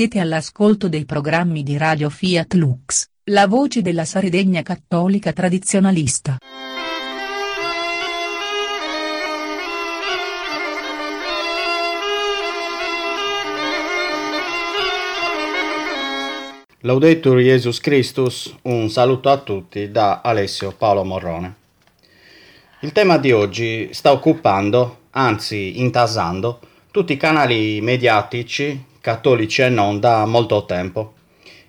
Siete all'ascolto dei programmi di Radio Fiat Lux, la voce della Sardegna cattolica tradizionalista. Laudetur Jesus Christus, un saluto a tutti da Alessio Paolo Morrone. Il tema di oggi sta occupando, anzi intasando, tutti i canali mediatici cattolici e non, da molto tempo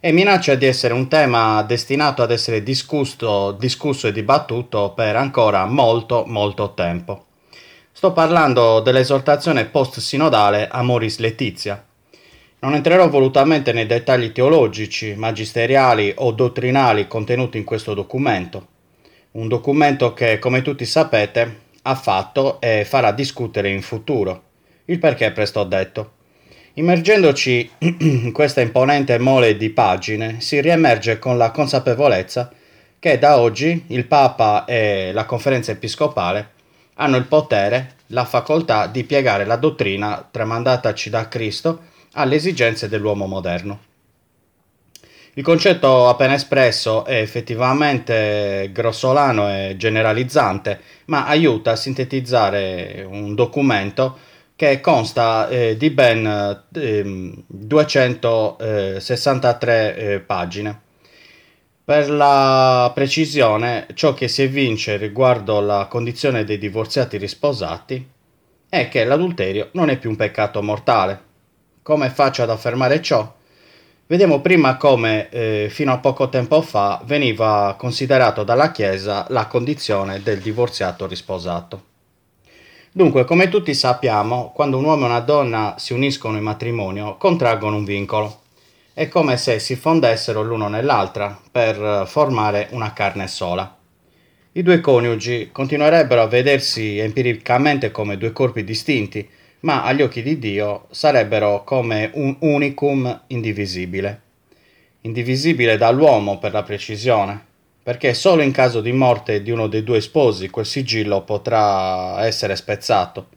e minaccia di essere un tema destinato ad essere discusso, discusso e dibattuto per ancora molto molto tempo. Sto parlando dell'esortazione post-sinodale Amoris Letizia. Non entrerò volutamente nei dettagli teologici, magisteriali o dottrinali contenuti in questo documento. Un documento che, come tutti sapete, ha fatto e farà discutere in futuro. Il perché presto detto. Immergendoci in questa imponente mole di pagine, si riemerge con la consapevolezza che da oggi il Papa e la conferenza episcopale hanno il potere, la facoltà di piegare la dottrina tramandataci da Cristo alle esigenze dell'uomo moderno. Il concetto appena espresso è effettivamente grossolano e generalizzante, ma aiuta a sintetizzare un documento che consta eh, di ben eh, 263 eh, pagine. Per la precisione, ciò che si evince riguardo la condizione dei divorziati risposati è che l'adulterio non è più un peccato mortale. Come faccio ad affermare ciò? Vediamo prima come eh, fino a poco tempo fa veniva considerato dalla Chiesa la condizione del divorziato risposato. Dunque, come tutti sappiamo, quando un uomo e una donna si uniscono in matrimonio, contraggono un vincolo. È come se si fondessero l'uno nell'altra per formare una carne sola. I due coniugi continuerebbero a vedersi empiricamente come due corpi distinti, ma agli occhi di Dio sarebbero come un unicum indivisibile. Indivisibile dall'uomo per la precisione, perché solo in caso di morte di uno dei due sposi quel sigillo potrà essere spezzato.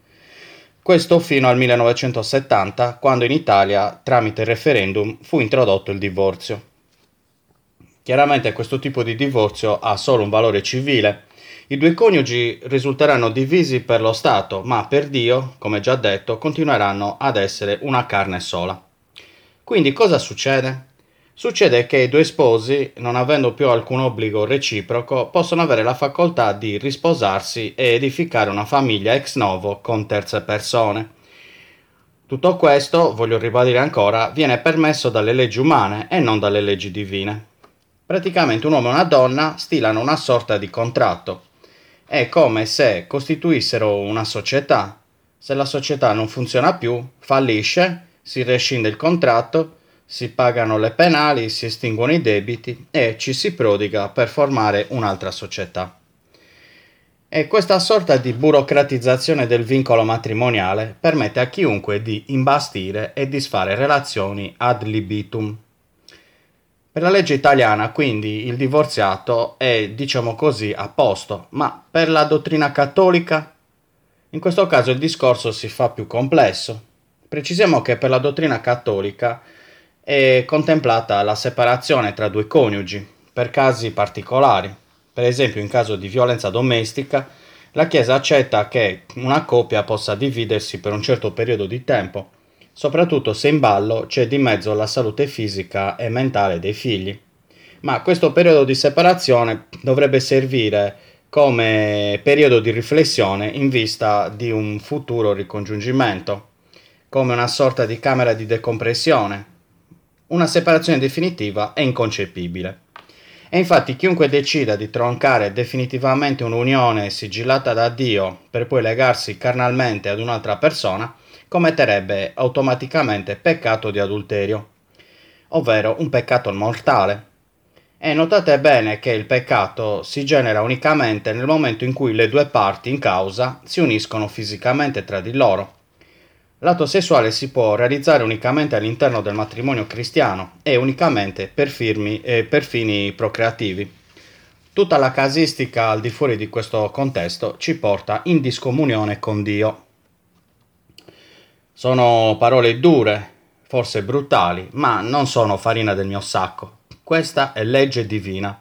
Questo fino al 1970, quando in Italia, tramite referendum, fu introdotto il divorzio. Chiaramente questo tipo di divorzio ha solo un valore civile. I due coniugi risulteranno divisi per lo Stato, ma per Dio, come già detto, continueranno ad essere una carne sola. Quindi cosa succede? Succede che i due sposi, non avendo più alcun obbligo reciproco, possono avere la facoltà di risposarsi e edificare una famiglia ex novo con terze persone. Tutto questo, voglio ribadire ancora, viene permesso dalle leggi umane e non dalle leggi divine. Praticamente un uomo e una donna stilano una sorta di contratto. È come se costituissero una società. Se la società non funziona più, fallisce, si rescinde il contratto si pagano le penali, si estinguono i debiti e ci si prodiga per formare un'altra società. E questa sorta di burocratizzazione del vincolo matrimoniale permette a chiunque di imbastire e disfare relazioni ad libitum. Per la legge italiana, quindi, il divorziato è, diciamo così, a posto, ma per la dottrina cattolica, in questo caso il discorso si fa più complesso. Precisiamo che per la dottrina cattolica è contemplata la separazione tra due coniugi per casi particolari. Per esempio, in caso di violenza domestica, la Chiesa accetta che una coppia possa dividersi per un certo periodo di tempo, soprattutto se in ballo c'è di mezzo la salute fisica e mentale dei figli. Ma questo periodo di separazione dovrebbe servire come periodo di riflessione in vista di un futuro ricongiungimento, come una sorta di camera di decompressione una separazione definitiva è inconcepibile. E infatti chiunque decida di troncare definitivamente un'unione sigillata da Dio per poi legarsi carnalmente ad un'altra persona, commetterebbe automaticamente peccato di adulterio, ovvero un peccato mortale. E notate bene che il peccato si genera unicamente nel momento in cui le due parti in causa si uniscono fisicamente tra di loro L'atto sessuale si può realizzare unicamente all'interno del matrimonio cristiano e unicamente per, firmi, eh, per fini procreativi. Tutta la casistica al di fuori di questo contesto ci porta in discomunione con Dio. Sono parole dure, forse brutali, ma non sono farina del mio sacco. Questa è legge divina,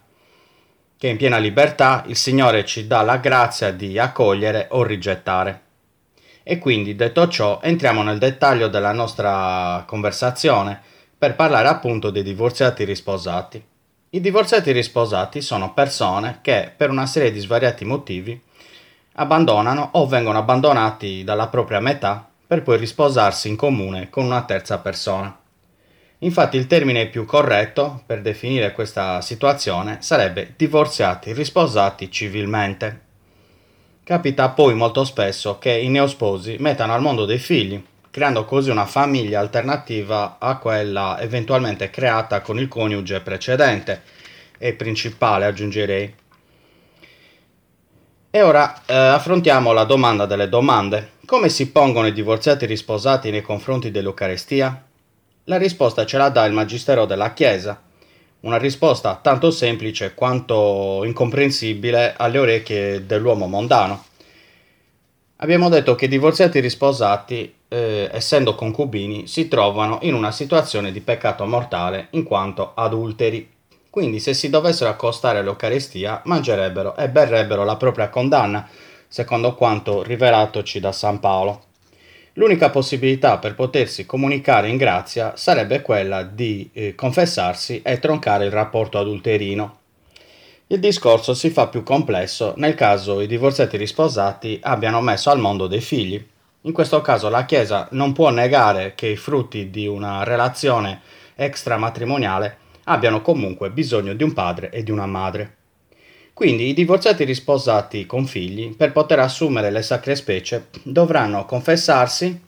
che in piena libertà il Signore ci dà la grazia di accogliere o rigettare. E quindi, detto ciò, entriamo nel dettaglio della nostra conversazione per parlare appunto dei divorziati risposati. I divorziati risposati sono persone che, per una serie di svariati motivi, abbandonano o vengono abbandonati dalla propria metà per poi risposarsi in comune con una terza persona. Infatti il termine più corretto per definire questa situazione sarebbe divorziati risposati civilmente. Capita poi molto spesso che i neosposi mettano al mondo dei figli, creando così una famiglia alternativa a quella eventualmente creata con il coniuge precedente e principale aggiungerei. E ora eh, affrontiamo la domanda delle domande. Come si pongono i divorziati risposati nei confronti dell'Eucarestia? La risposta ce la dà il Magistero della Chiesa, una risposta tanto semplice quanto incomprensibile alle orecchie dell'uomo mondano. Abbiamo detto che divorziati risposati, eh, essendo concubini, si trovano in una situazione di peccato mortale in quanto adulteri. Quindi se si dovessero accostare all'Eucaristia mangerebbero e berrebbero la propria condanna, secondo quanto rivelatoci da San Paolo. L'unica possibilità per potersi comunicare in grazia sarebbe quella di eh, confessarsi e troncare il rapporto adulterino. Il discorso si fa più complesso nel caso i divorziati risposati abbiano messo al mondo dei figli. In questo caso la Chiesa non può negare che i frutti di una relazione extramatrimoniale abbiano comunque bisogno di un padre e di una madre. Quindi i divorziati risposati con figli, per poter assumere le sacre specie, dovranno confessarsi,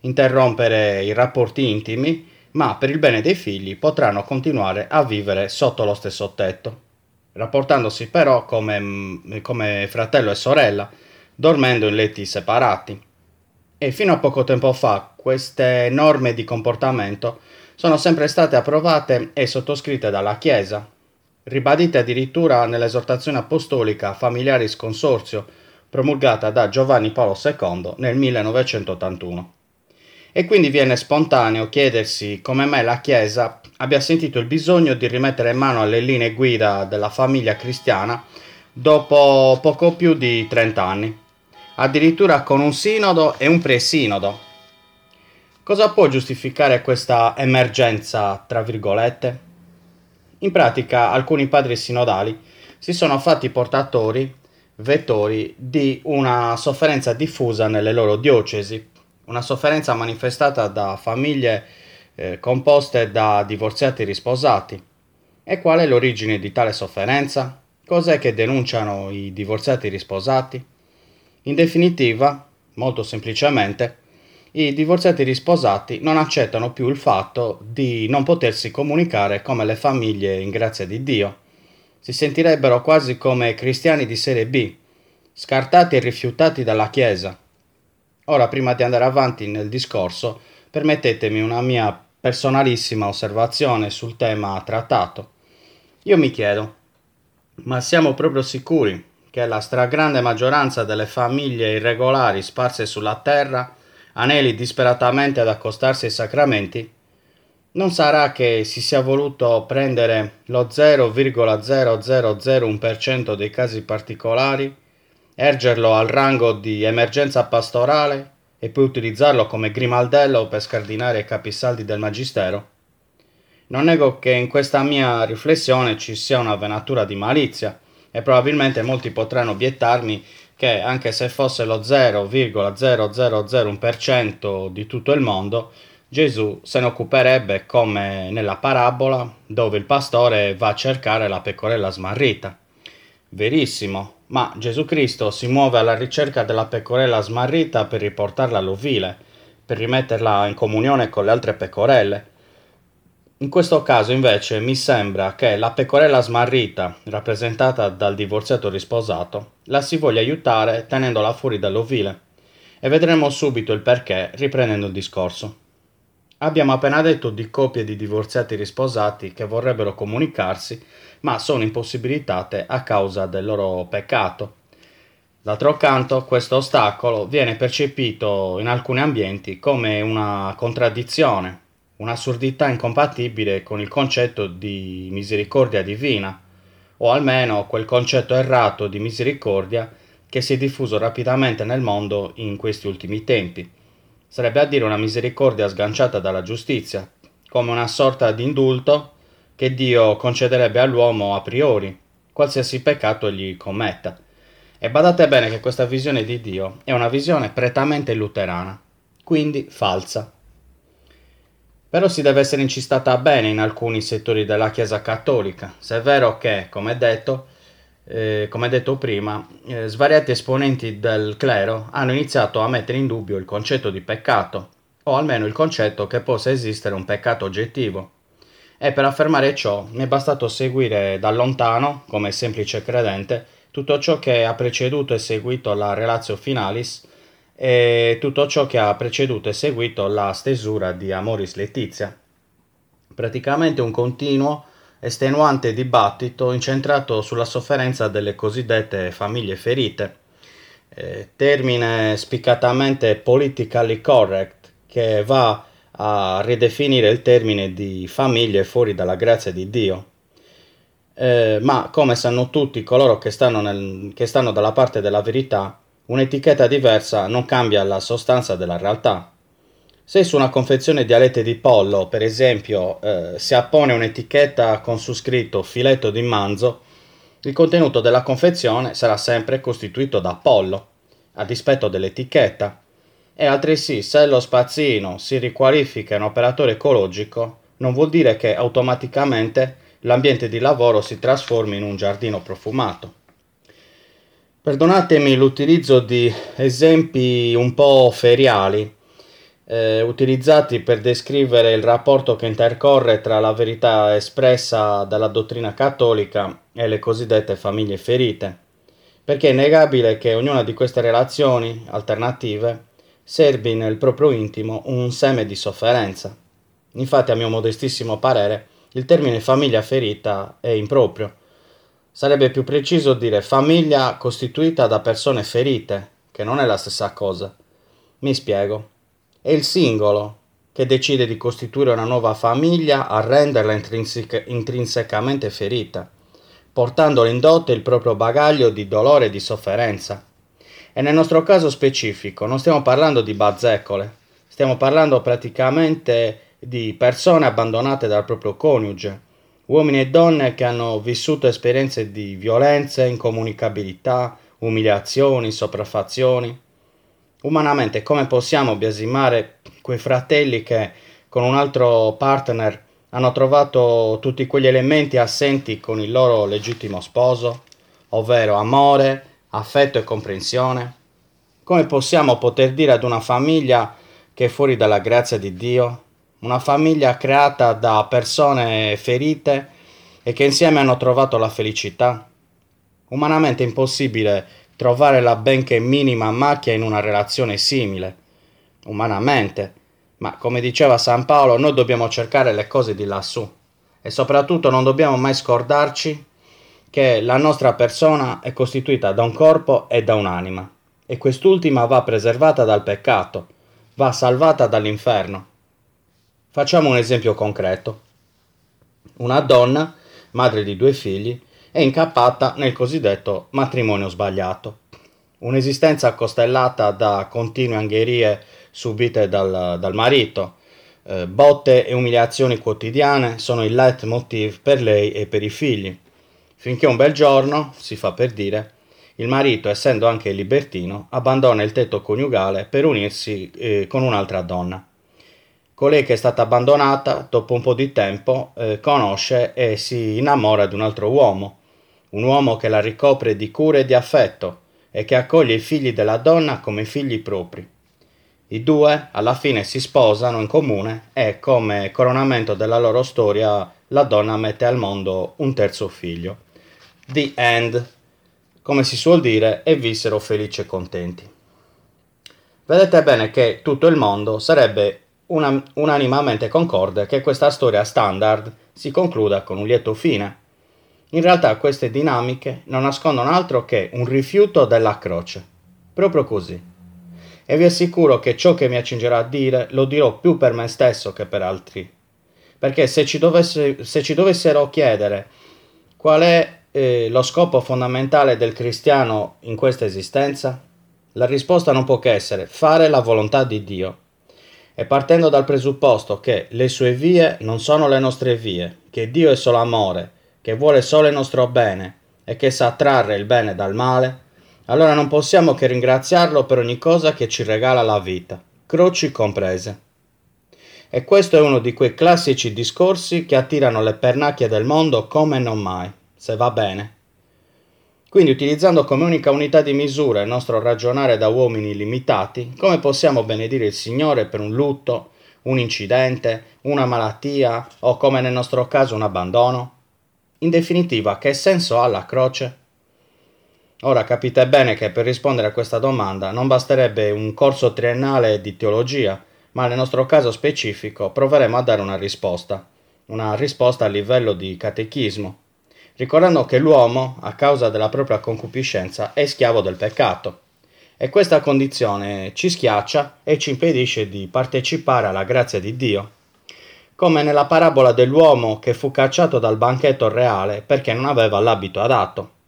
interrompere i rapporti intimi, ma per il bene dei figli potranno continuare a vivere sotto lo stesso tetto rapportandosi però come, mm, come fratello e sorella, dormendo in letti separati. E fino a poco tempo fa queste norme di comportamento sono sempre state approvate e sottoscritte dalla Chiesa, ribadite addirittura nell'esortazione apostolica Familiaris Consorzio promulgata da Giovanni Paolo II nel 1981 e quindi viene spontaneo chiedersi come mai la Chiesa abbia sentito il bisogno di rimettere mano alle linee guida della famiglia cristiana dopo poco più di 30 anni, addirittura con un sinodo e un presinodo. Cosa può giustificare questa emergenza, tra virgolette? In pratica alcuni padri sinodali si sono fatti portatori, vettori di una sofferenza diffusa nelle loro diocesi una sofferenza manifestata da famiglie eh, composte da divorziati risposati. E qual è l'origine di tale sofferenza? Cos'è che denunciano i divorziati risposati? In definitiva, molto semplicemente, i divorziati risposati non accettano più il fatto di non potersi comunicare come le famiglie in grazia di Dio. Si sentirebbero quasi come cristiani di serie B, scartati e rifiutati dalla Chiesa, Ora, prima di andare avanti nel discorso, permettetemi una mia personalissima osservazione sul tema trattato. Io mi chiedo, ma siamo proprio sicuri che la stragrande maggioranza delle famiglie irregolari sparse sulla terra aneli disperatamente ad accostarsi ai sacramenti? Non sarà che si sia voluto prendere lo 0,0001% dei casi particolari ergerlo al rango di emergenza pastorale e poi utilizzarlo come grimaldello per scardinare i capisaldi del Magistero? Non nego che in questa mia riflessione ci sia una venatura di malizia e probabilmente molti potranno obiettarmi che anche se fosse lo 0,0001% di tutto il mondo, Gesù se ne occuperebbe come nella parabola dove il pastore va a cercare la pecorella smarrita. Verissimo, ma Gesù Cristo si muove alla ricerca della pecorella smarrita per riportarla all'ovile, per rimetterla in comunione con le altre pecorelle. In questo caso invece mi sembra che la pecorella smarrita, rappresentata dal divorziato risposato, la si voglia aiutare tenendola fuori dall'ovile. E vedremo subito il perché riprendendo il discorso. Abbiamo appena detto di coppie di divorziati risposati che vorrebbero comunicarsi, ma sono impossibilitate a causa del loro peccato. D'altro canto, questo ostacolo viene percepito in alcuni ambienti come una contraddizione, un'assurdità incompatibile con il concetto di misericordia divina, o almeno quel concetto errato di misericordia che si è diffuso rapidamente nel mondo in questi ultimi tempi. Sarebbe a dire una misericordia sganciata dalla giustizia, come una sorta di indulto che Dio concederebbe all'uomo a priori, qualsiasi peccato gli commetta. E badate bene che questa visione di Dio è una visione prettamente luterana, quindi falsa. Però si deve essere incistata bene in alcuni settori della Chiesa cattolica, se è vero che, come detto, eh, come detto prima, eh, svariati esponenti del clero hanno iniziato a mettere in dubbio il concetto di peccato, o almeno il concetto che possa esistere un peccato oggettivo. E per affermare ciò mi è bastato seguire da lontano, come semplice credente, tutto ciò che ha preceduto e seguito la relatio finalis e tutto ciò che ha preceduto e seguito la stesura di Amoris Letizia. Praticamente un continuo, estenuante dibattito incentrato sulla sofferenza delle cosiddette famiglie ferite, eh, termine spiccatamente politically correct che va a ridefinire il termine di famiglie fuori dalla grazia di Dio eh, ma come sanno tutti coloro che stanno, nel, che stanno dalla parte della verità, un'etichetta diversa non cambia la sostanza della realtà. Se su una confezione di alette di pollo, per esempio, eh, si appone un'etichetta con su scritto filetto di manzo, il contenuto della confezione sarà sempre costituito da pollo, a dispetto dell'etichetta. E altresì, se lo spazzino si riqualifica in operatore ecologico, non vuol dire che automaticamente l'ambiente di lavoro si trasformi in un giardino profumato. Perdonatemi l'utilizzo di esempi un po' feriali, eh, utilizzati per descrivere il rapporto che intercorre tra la verità espressa dalla dottrina cattolica e le cosiddette famiglie ferite, perché è innegabile che ognuna di queste relazioni alternative serbi nel proprio intimo un seme di sofferenza. Infatti, a mio modestissimo parere, il termine famiglia ferita è improprio. Sarebbe più preciso dire famiglia costituita da persone ferite, che non è la stessa cosa. Mi spiego. È il singolo che decide di costituire una nuova famiglia a renderla intrinseca- intrinsecamente ferita, portandolo in dote il proprio bagaglio di dolore e di sofferenza. E nel nostro caso specifico non stiamo parlando di bazzecole, stiamo parlando praticamente di persone abbandonate dal proprio coniuge, uomini e donne che hanno vissuto esperienze di violenze, incomunicabilità, umiliazioni, sopraffazioni. Umanamente come possiamo biasimare quei fratelli che con un altro partner hanno trovato tutti quegli elementi assenti con il loro legittimo sposo, ovvero amore, affetto e comprensione? Come possiamo poter dire ad una famiglia che è fuori dalla grazia di Dio una famiglia creata da persone ferite e che insieme hanno trovato la felicità. Umanamente impossibile trovare la benché minima macchia in una relazione simile. Umanamente. Ma come diceva San Paolo, noi dobbiamo cercare le cose di lassù e soprattutto non dobbiamo mai scordarci che la nostra persona è costituita da un corpo e da un'anima e quest'ultima va preservata dal peccato, va salvata dall'inferno Facciamo un esempio concreto. Una donna, madre di due figli, è incappata nel cosiddetto matrimonio sbagliato. Un'esistenza costellata da continue angherie subite dal, dal marito, eh, botte e umiliazioni quotidiane sono il leitmotiv per lei e per i figli, finché un bel giorno, si fa per dire, il marito, essendo anche libertino, abbandona il tetto coniugale per unirsi eh, con un'altra donna. Colei che è stata abbandonata, dopo un po' di tempo, eh, conosce e si innamora di un altro uomo, un uomo che la ricopre di cure e di affetto e che accoglie i figli della donna come figli propri. I due alla fine si sposano in comune e, come coronamento della loro storia, la donna mette al mondo un terzo figlio. The end, come si suol dire, e vissero felici e contenti. Vedete bene che tutto il mondo sarebbe una, unanimamente concorde che questa storia standard si concluda con un lieto fine. In realtà queste dinamiche non nascondono altro che un rifiuto della croce. Proprio così. e vi assicuro che ciò che mi accingerò a dire lo dirò più per me stesso che per altri. Perché se ci, dovesse, se ci dovessero chiedere qual è eh, lo scopo fondamentale del cristiano in questa esistenza, la risposta non può che essere fare la volontà di Dio. E partendo dal presupposto che le sue vie non sono le nostre vie, che Dio è solo amore, che vuole solo il nostro bene e che sa trarre il bene dal male, allora non possiamo che ringraziarlo per ogni cosa che ci regala la vita, croci comprese. E questo è uno di quei classici discorsi che attirano le pernacchie del mondo come non mai, se va bene. Quindi utilizzando come unica unità di misura il nostro ragionare da uomini limitati, come possiamo benedire il Signore per un lutto, un incidente, una malattia o come nel nostro caso un abbandono? In definitiva, che senso ha la croce? Ora capite bene che per rispondere a questa domanda non basterebbe un corso triennale di teologia, ma nel nostro caso specifico proveremo a dare una risposta, una risposta a livello di catechismo, ricordando che l'uomo, a causa della propria concupiscenza, è schiavo del peccato. E questa condizione ci schiaccia e ci impedisce di partecipare alla grazia di Dio. Come nella parabola dell'uomo che fu cacciato dal banchetto reale perché non aveva l'abito adatto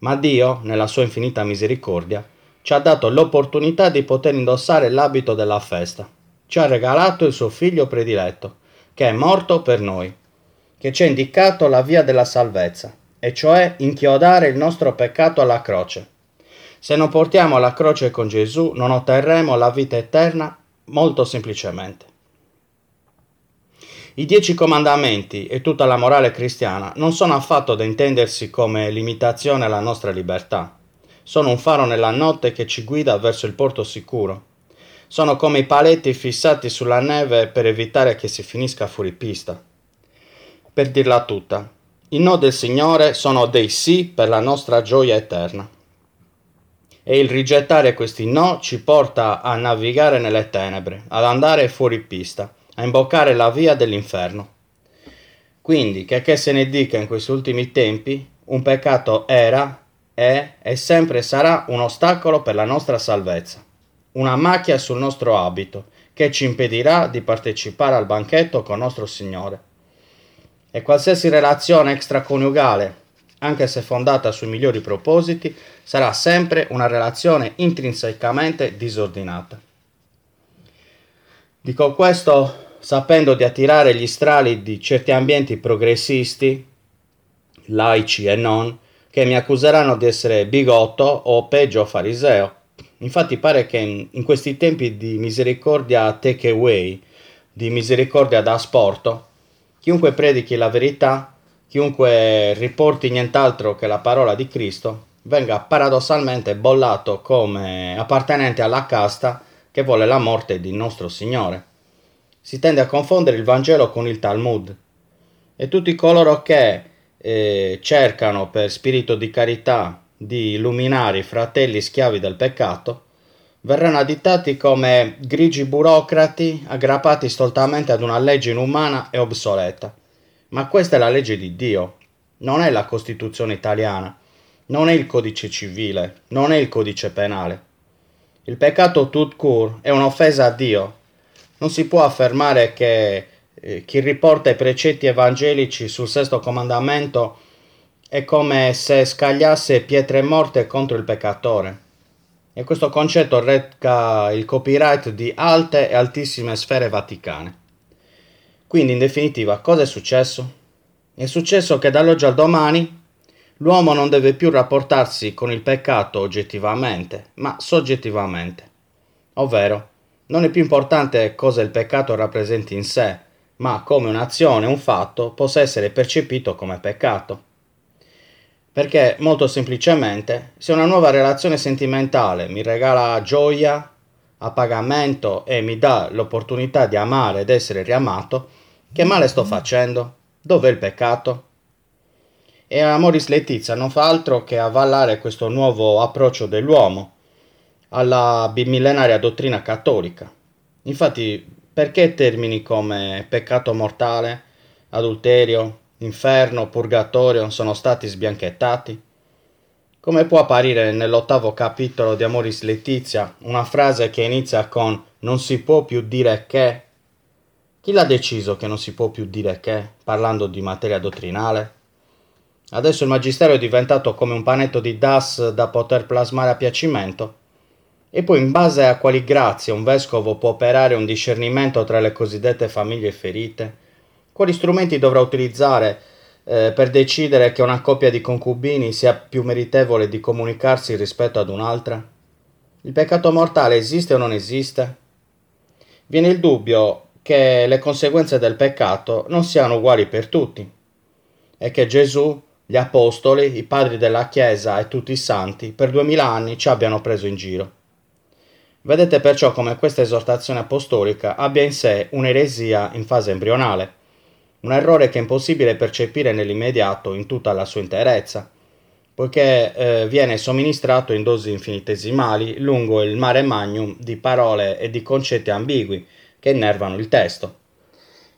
ma Dio, nella sua infinita misericordia, ci ha dato l'opportunità di poter indossare l'abito della festa. Ci ha regalato il suo figlio prediletto, che è morto per noi, che ci ha indicato la via della salvezza, e cioè inchiodare il nostro peccato alla croce. Se non portiamo la croce con Gesù, non otterremo la vita eterna molto semplicemente. I dieci comandamenti e tutta la morale cristiana non sono affatto da intendersi come limitazione alla nostra libertà. Sono un faro nella notte che ci guida verso il porto sicuro. Sono come i paletti fissati sulla neve per evitare che si finisca fuori pista. Per dirla tutta, i no del Signore sono dei sì per la nostra gioia eterna. E il rigettare questi no ci porta a navigare nelle tenebre, ad andare fuori pista a imboccare la via dell'inferno. Quindi, che, che se ne dica in questi ultimi tempi, un peccato era, è e sempre sarà un ostacolo per la nostra salvezza, una macchia sul nostro abito che ci impedirà di partecipare al banchetto con nostro Signore. E qualsiasi relazione extraconiugale, anche se fondata sui migliori propositi, sarà sempre una relazione intrinsecamente disordinata. Dico questo sapendo di attirare gli strali di certi ambienti progressisti, laici e non, che mi accuseranno di essere bigotto o peggio fariseo. Infatti pare che in, in questi tempi di misericordia takeaway, di misericordia da asporto, chiunque predichi la verità, chiunque riporti nient'altro che la parola di Cristo, venga paradossalmente bollato come appartenente alla casta che vuole la morte di nostro Signore. Si tende a confondere il Vangelo con il Talmud. E tutti coloro che eh, cercano per spirito di carità di illuminare i fratelli schiavi del peccato verranno additati come grigi burocrati aggrappati stoltamente ad una legge inumana e obsoleta. Ma questa è la legge di Dio, non è la Costituzione italiana, non è il codice civile, non è il codice penale. Il peccato tout court è un'offesa a Dio non si può affermare che eh, chi riporta i precetti evangelici sul sesto comandamento è come se scagliasse pietre morte contro il peccatore. E questo concetto reca il copyright di alte e altissime sfere vaticane. Quindi, in definitiva, cosa è successo? È successo che dall'oggi al domani l'uomo non deve più rapportarsi con il peccato oggettivamente, ma soggettivamente, ovvero non è più importante cosa il peccato rappresenti in sé, ma come un'azione, un fatto possa essere percepito come peccato. Perché molto semplicemente, se una nuova relazione sentimentale mi regala gioia a pagamento e mi dà l'opportunità di amare ed essere riamato, che male sto facendo? Dov'è il peccato? E Amoris Letizia non fa altro che avvallare questo nuovo approccio dell'uomo, alla bimillenaria dottrina cattolica. Infatti, perché termini come peccato mortale, adulterio, inferno, purgatorio sono stati sbianchettati? come può apparire nell'ottavo capitolo di Amoris Letizia una frase che inizia con non si può più dire che? Chi l'ha deciso che non si può più dire che, parlando di materia dottrinale? Adesso il Magistero è diventato come un panetto di DAS da poter plasmare a piacimento? E poi in base a quali grazie un vescovo può operare un discernimento tra le cosiddette famiglie ferite? Quali strumenti dovrà utilizzare eh, per decidere che una coppia di concubini sia più meritevole di comunicarsi rispetto ad un'altra? Il peccato mortale esiste o non esiste? Viene il dubbio che le conseguenze del peccato non siano uguali per tutti e che Gesù, gli apostoli, i padri della Chiesa e tutti i santi per duemila anni ci abbiano preso in giro. Vedete perciò come questa esortazione apostolica abbia in sé un'eresia in fase embrionale, un errore che è impossibile percepire nell'immediato in tutta la sua interezza, poiché eh, viene somministrato in dosi infinitesimali lungo il mare magnum di parole e di concetti ambigui che innervano il testo.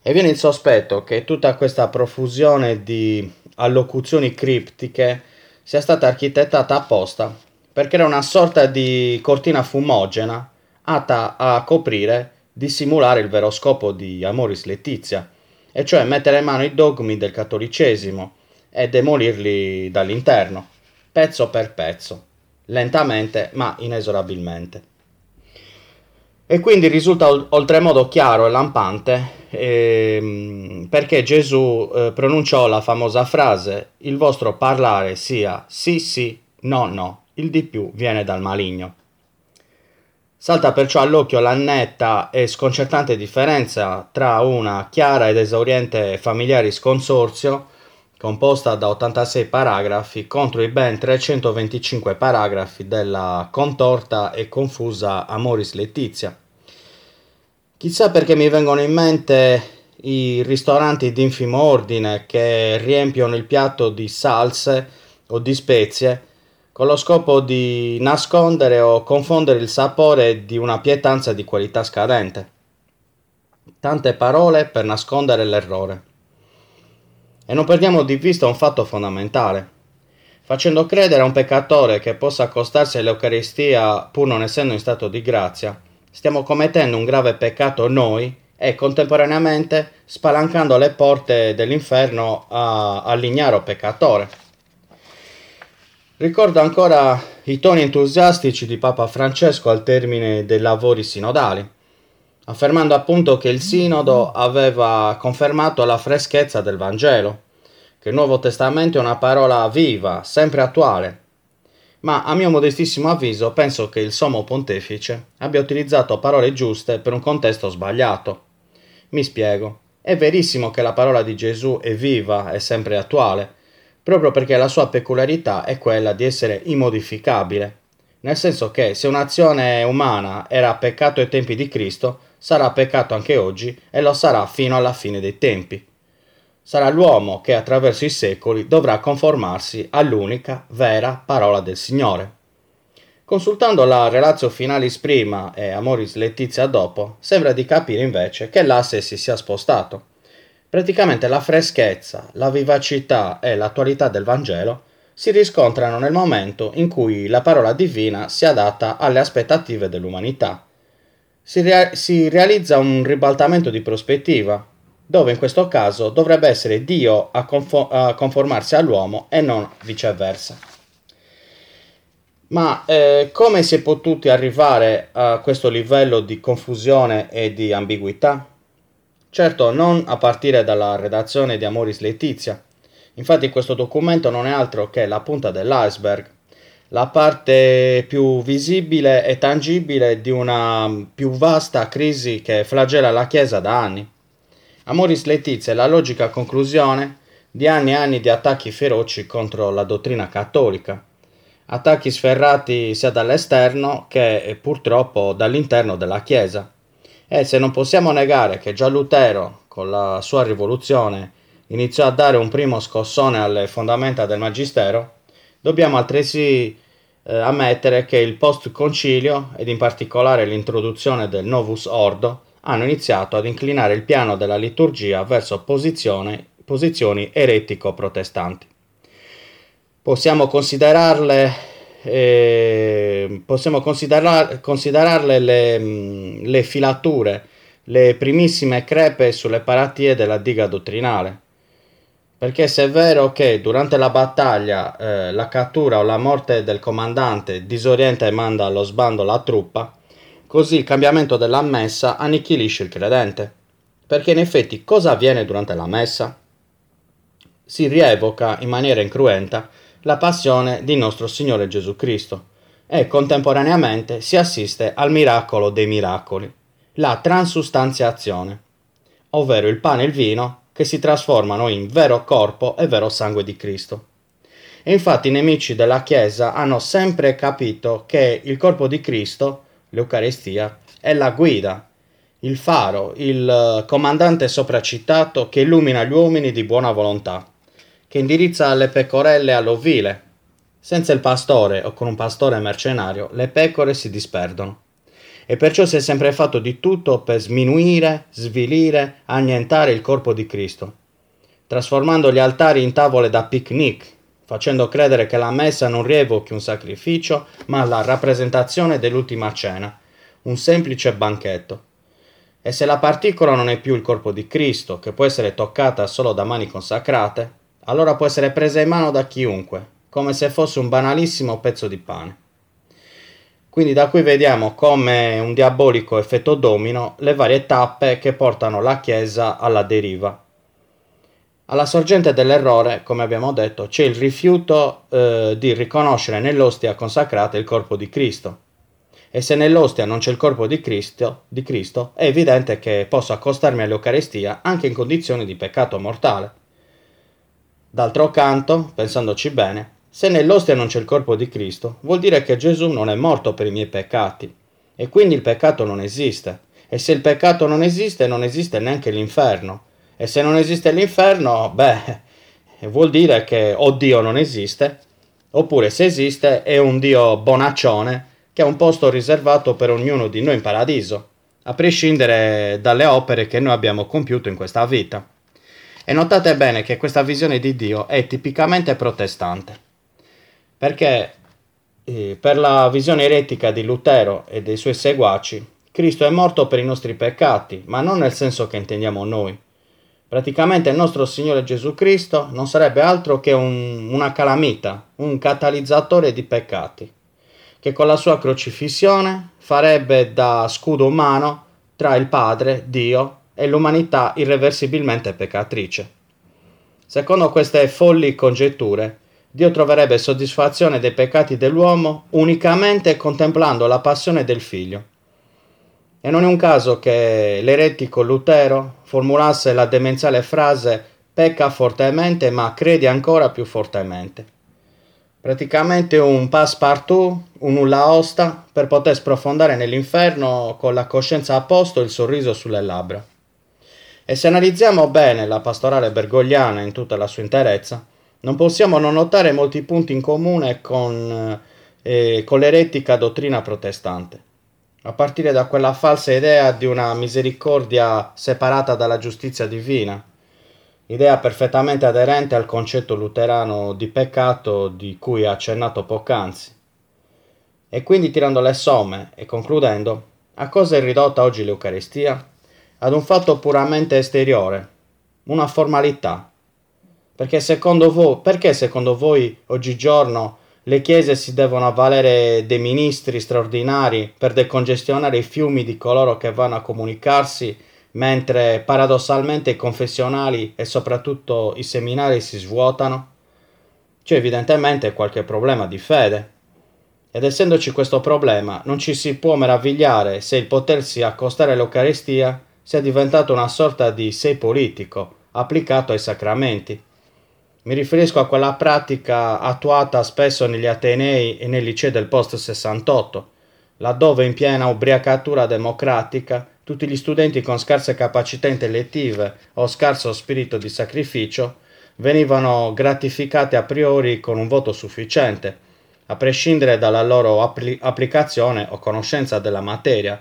E viene il sospetto che tutta questa profusione di allocuzioni criptiche sia stata architettata apposta per creare una sorta di cortina fumogena atta a coprire, dissimulare il vero scopo di Amoris Letizia, e cioè mettere in mano i dogmi del cattolicesimo e demolirli dall'interno, pezzo per pezzo, lentamente ma inesorabilmente. E quindi risulta oltremodo chiaro e lampante ehm, perché Gesù eh, pronunciò la famosa frase il vostro parlare sia sì sì, no no il di più viene dal maligno. Salta perciò all'occhio la netta e sconcertante differenza tra una chiara ed esauriente familiaris consorzio, composta da 86 paragrafi, contro i ben 325 paragrafi della contorta e confusa Amoris Letizia. Chissà perché mi vengono in mente i ristoranti di infimo ordine che riempiono il piatto di salse o di spezie con lo scopo di nascondere o confondere il sapore di una pietanza di qualità scadente. Tante parole per nascondere l'errore. E non perdiamo di vista un fatto fondamentale. Facendo credere a un peccatore che possa accostarsi all'Eucaristia pur non essendo in stato di grazia, stiamo commettendo un grave peccato noi e contemporaneamente spalancando le porte dell'inferno a, all'ignaro peccatore. Ricordo ancora i toni entusiastici di Papa Francesco al termine dei lavori sinodali, affermando appunto che il sinodo aveva confermato la freschezza del Vangelo, che il Nuovo Testamento è una parola viva, sempre attuale. Ma a mio modestissimo avviso penso che il Sommo Pontefice abbia utilizzato parole giuste per un contesto sbagliato. Mi spiego. È verissimo che la parola di Gesù è viva e sempre attuale, proprio perché la sua peculiarità è quella di essere immodificabile, nel senso che se un'azione umana era peccato ai tempi di Cristo, sarà peccato anche oggi e lo sarà fino alla fine dei tempi. Sarà l'uomo che attraverso i secoli dovrà conformarsi all'unica vera parola del Signore. Consultando la Relatio Finalis prima e Amoris Letizia dopo, sembra di capire invece che l'asse si sia spostato Praticamente la freschezza, la vivacità e l'attualità del Vangelo si riscontrano nel momento in cui la parola divina si adatta alle aspettative dell'umanità. Si, rea- si realizza un ribaltamento di prospettiva, dove in questo caso dovrebbe essere Dio a, confo- a conformarsi all'uomo e non viceversa. Ma eh, come si è potuti arrivare a questo livello di confusione e di ambiguità? Certo, non a partire dalla redazione di Amoris Letizia. Infatti questo documento non è altro che la punta dell'iceberg, la parte più visibile e tangibile di una più vasta crisi che flagella la Chiesa da anni. Amoris Letizia è la logica conclusione di anni e anni di attacchi feroci contro la dottrina cattolica, attacchi sferrati sia dall'esterno che purtroppo dall'interno della Chiesa. E se non possiamo negare che già Lutero, con la sua rivoluzione, iniziò a dare un primo scossone alle fondamenta del Magistero, dobbiamo altresì eh, ammettere che il post-concilio, ed in particolare l'introduzione del Novus Ordo, hanno iniziato ad inclinare il piano della liturgia verso posizioni eretico-protestanti. possiamo considerarle, eh, possiamo considerar- considerarle le, le filature, le primissime crepe sulle paratie della diga dottrinale. Perché se è vero che durante la battaglia eh, la cattura o la morte del comandante disorienta e manda allo sbando la truppa, così il cambiamento della messa annichilisce il credente. Perché in effetti cosa avviene durante la messa? Si rievoca in maniera incruenta la passione di nostro Signore Gesù Cristo e contemporaneamente si assiste al miracolo dei miracoli, la transustanziazione, ovvero il pane e il vino che si trasformano in vero corpo e vero sangue di Cristo. E infatti i nemici della Chiesa hanno sempre capito che il corpo di Cristo, l'Eucaristia, è la guida il faro, il eh, comandante sopracitato che illumina gli uomini di buona volontà, che indirizza le pecorelle all'ovile. Senza il pastore o con un pastore mercenario le pecore si disperdono. E perciò si è sempre fatto di tutto per sminuire, svilire, annientare il corpo di Cristo, trasformando gli altari in tavole da picnic, facendo credere che la messa non rievochi un sacrificio, ma la rappresentazione dell'ultima cena, un semplice banchetto e se la particola non è più il corpo di Cristo, che può essere toccata solo da mani consacrate, allora può essere presa in mano da chiunque, come se fosse un banalissimo pezzo di pane. Quindi da qui vediamo come un diabolico effetto domino le varie tappe che portano la Chiesa alla deriva. Alla sorgente dell'errore, come abbiamo detto, c'è il rifiuto eh, di riconoscere nell'ostia consacrata il corpo di Cristo, e se nell'ostia non c'è il corpo di Cristo, di Cristo, è evidente che posso accostarmi all'Eucaristia anche in condizioni di peccato mortale. D'altro canto, pensandoci bene, se nell'ostia non c'è il corpo di Cristo, vuol dire che Gesù non è morto per i miei peccati, e quindi il peccato non esiste. E se il peccato non esiste, non esiste neanche l'inferno. E se non esiste l'inferno, beh, vuol dire che o Dio non esiste, oppure se esiste è un Dio bonaccione che è un posto riservato per ognuno di noi in paradiso, a prescindere dalle opere che noi abbiamo compiuto in questa vita. E notate bene che questa visione di Dio è tipicamente protestante, perché eh, per la visione eretica di Lutero e dei suoi seguaci, Cristo è morto per i nostri peccati, ma non nel senso che intendiamo noi. Praticamente il nostro Signore Gesù Cristo non sarebbe altro che un, una calamita, un catalizzatore di peccati che con la sua crocifissione farebbe da scudo umano tra il Padre, Dio, e l'umanità irreversibilmente peccatrice. Secondo queste folli congetture, Dio troverebbe soddisfazione dei peccati dell'uomo unicamente contemplando la passione del figlio. E non è un caso che l'eretico Lutero formulasse la demenziale frase pecca fortemente ma credi ancora più fortemente praticamente un passepartout, un nulla osta per poter sprofondare nell'inferno con la coscienza a posto e il sorriso sulle labbra. E se analizziamo bene la pastorale bergogliana in tutta la sua interezza, non possiamo non notare molti punti in comune con, eh, con l'eretica dottrina protestante, a partire da quella falsa idea di una misericordia separata dalla giustizia divina, idea perfettamente aderente al concetto luterano di peccato di cui ha accennato poc'anzi. E quindi tirando le somme e concludendo, a cosa è ridotta oggi l'Eucaristia? Ad un fatto puramente esteriore, una formalità. Perché secondo voi, perché secondo voi oggigiorno le chiese si devono avvalere dei ministri straordinari per decongestionare i fiumi di coloro che vanno a comunicarsi mentre paradossalmente i confessionali e soprattutto i seminari si svuotano? C'è evidentemente qualche problema di fede. Ed essendoci questo problema, non ci si può meravigliare se il potersi accostare all'Eucaristia sia diventato una sorta di sé politico applicato ai sacramenti. Mi riferisco a quella pratica attuata spesso negli Atenei e nei licei del post 68, laddove in piena ubriacatura democratica tutti gli studenti con scarse capacità intellettive o scarso spirito di sacrificio venivano gratificati a priori con un voto sufficiente, a prescindere dalla loro appli- applicazione o conoscenza della materia,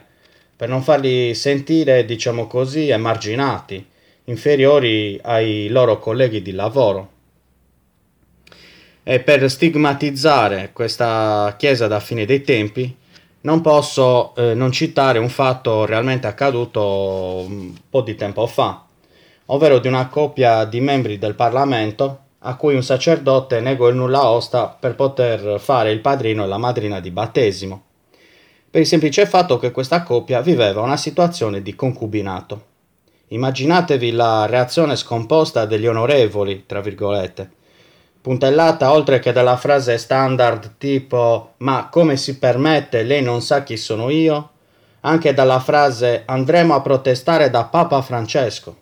per non farli sentire, diciamo così, emarginati, inferiori ai loro colleghi di lavoro. E per stigmatizzare questa chiesa da fine dei tempi, non posso eh, non citare un fatto realmente accaduto un po' di tempo fa, ovvero di una coppia di membri del Parlamento a cui un sacerdote negò il nulla osta per poter fare il padrino e la madrina di battesimo, per il semplice fatto che questa coppia viveva una situazione di concubinato. Immaginatevi la reazione scomposta degli onorevoli, tra virgolette, puntellata oltre che dalla frase standard tipo ma come si permette, lei non sa chi sono io, anche dalla frase andremo a protestare da Papa Francesco.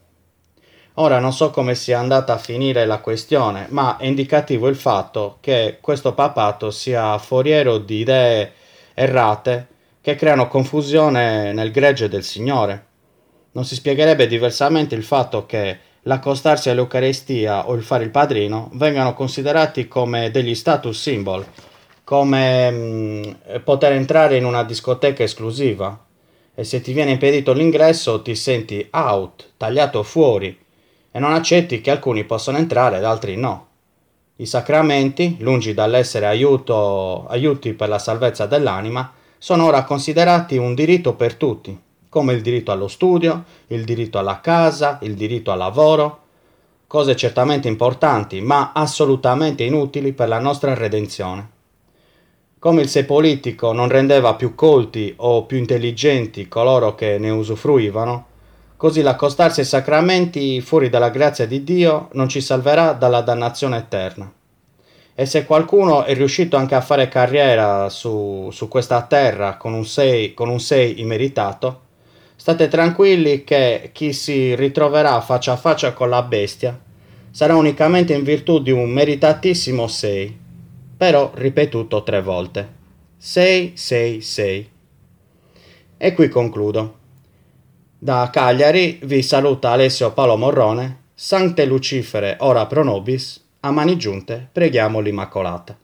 Ora non so come sia andata a finire la questione, ma è indicativo il fatto che questo papato sia foriero di idee errate che creano confusione nel gregge del Signore. Non si spiegherebbe diversamente il fatto che l'accostarsi all'Eucaristia o il fare il padrino vengano considerati come degli status symbol, come mh, mm, poter entrare in una discoteca esclusiva. E se ti viene impedito l'ingresso ti senti out, tagliato fuori e non accetti che alcuni possano entrare ed altri no. I sacramenti, lungi dall'essere aiuto, aiuti per la salvezza dell'anima, sono ora considerati un diritto per tutti, come il diritto allo studio, il diritto alla casa, il diritto al lavoro, cose certamente importanti, ma assolutamente inutili per la nostra redenzione. Come il sé politico non rendeva più colti o più intelligenti coloro che ne usufruivano, Così l'accostarsi ai sacramenti fuori dalla grazia di Dio non ci salverà dalla dannazione eterna. E se qualcuno è riuscito anche a fare carriera su, su questa terra con un 6 immeritato, state tranquilli che chi si ritroverà faccia a faccia con la bestia sarà unicamente in virtù di un meritatissimo 6, però ripetuto tre volte. 6, 6, 6. E qui concludo. Da Cagliari vi saluta Alessio Paolo Morrone, Sante Lucifere ora pro nobis, a mani giunte preghiamo l'Immacolata.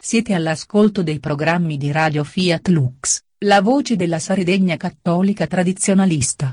Siete all'ascolto dei programmi di Radio Fiat Lux, la voce della Sardegna cattolica tradizionalista.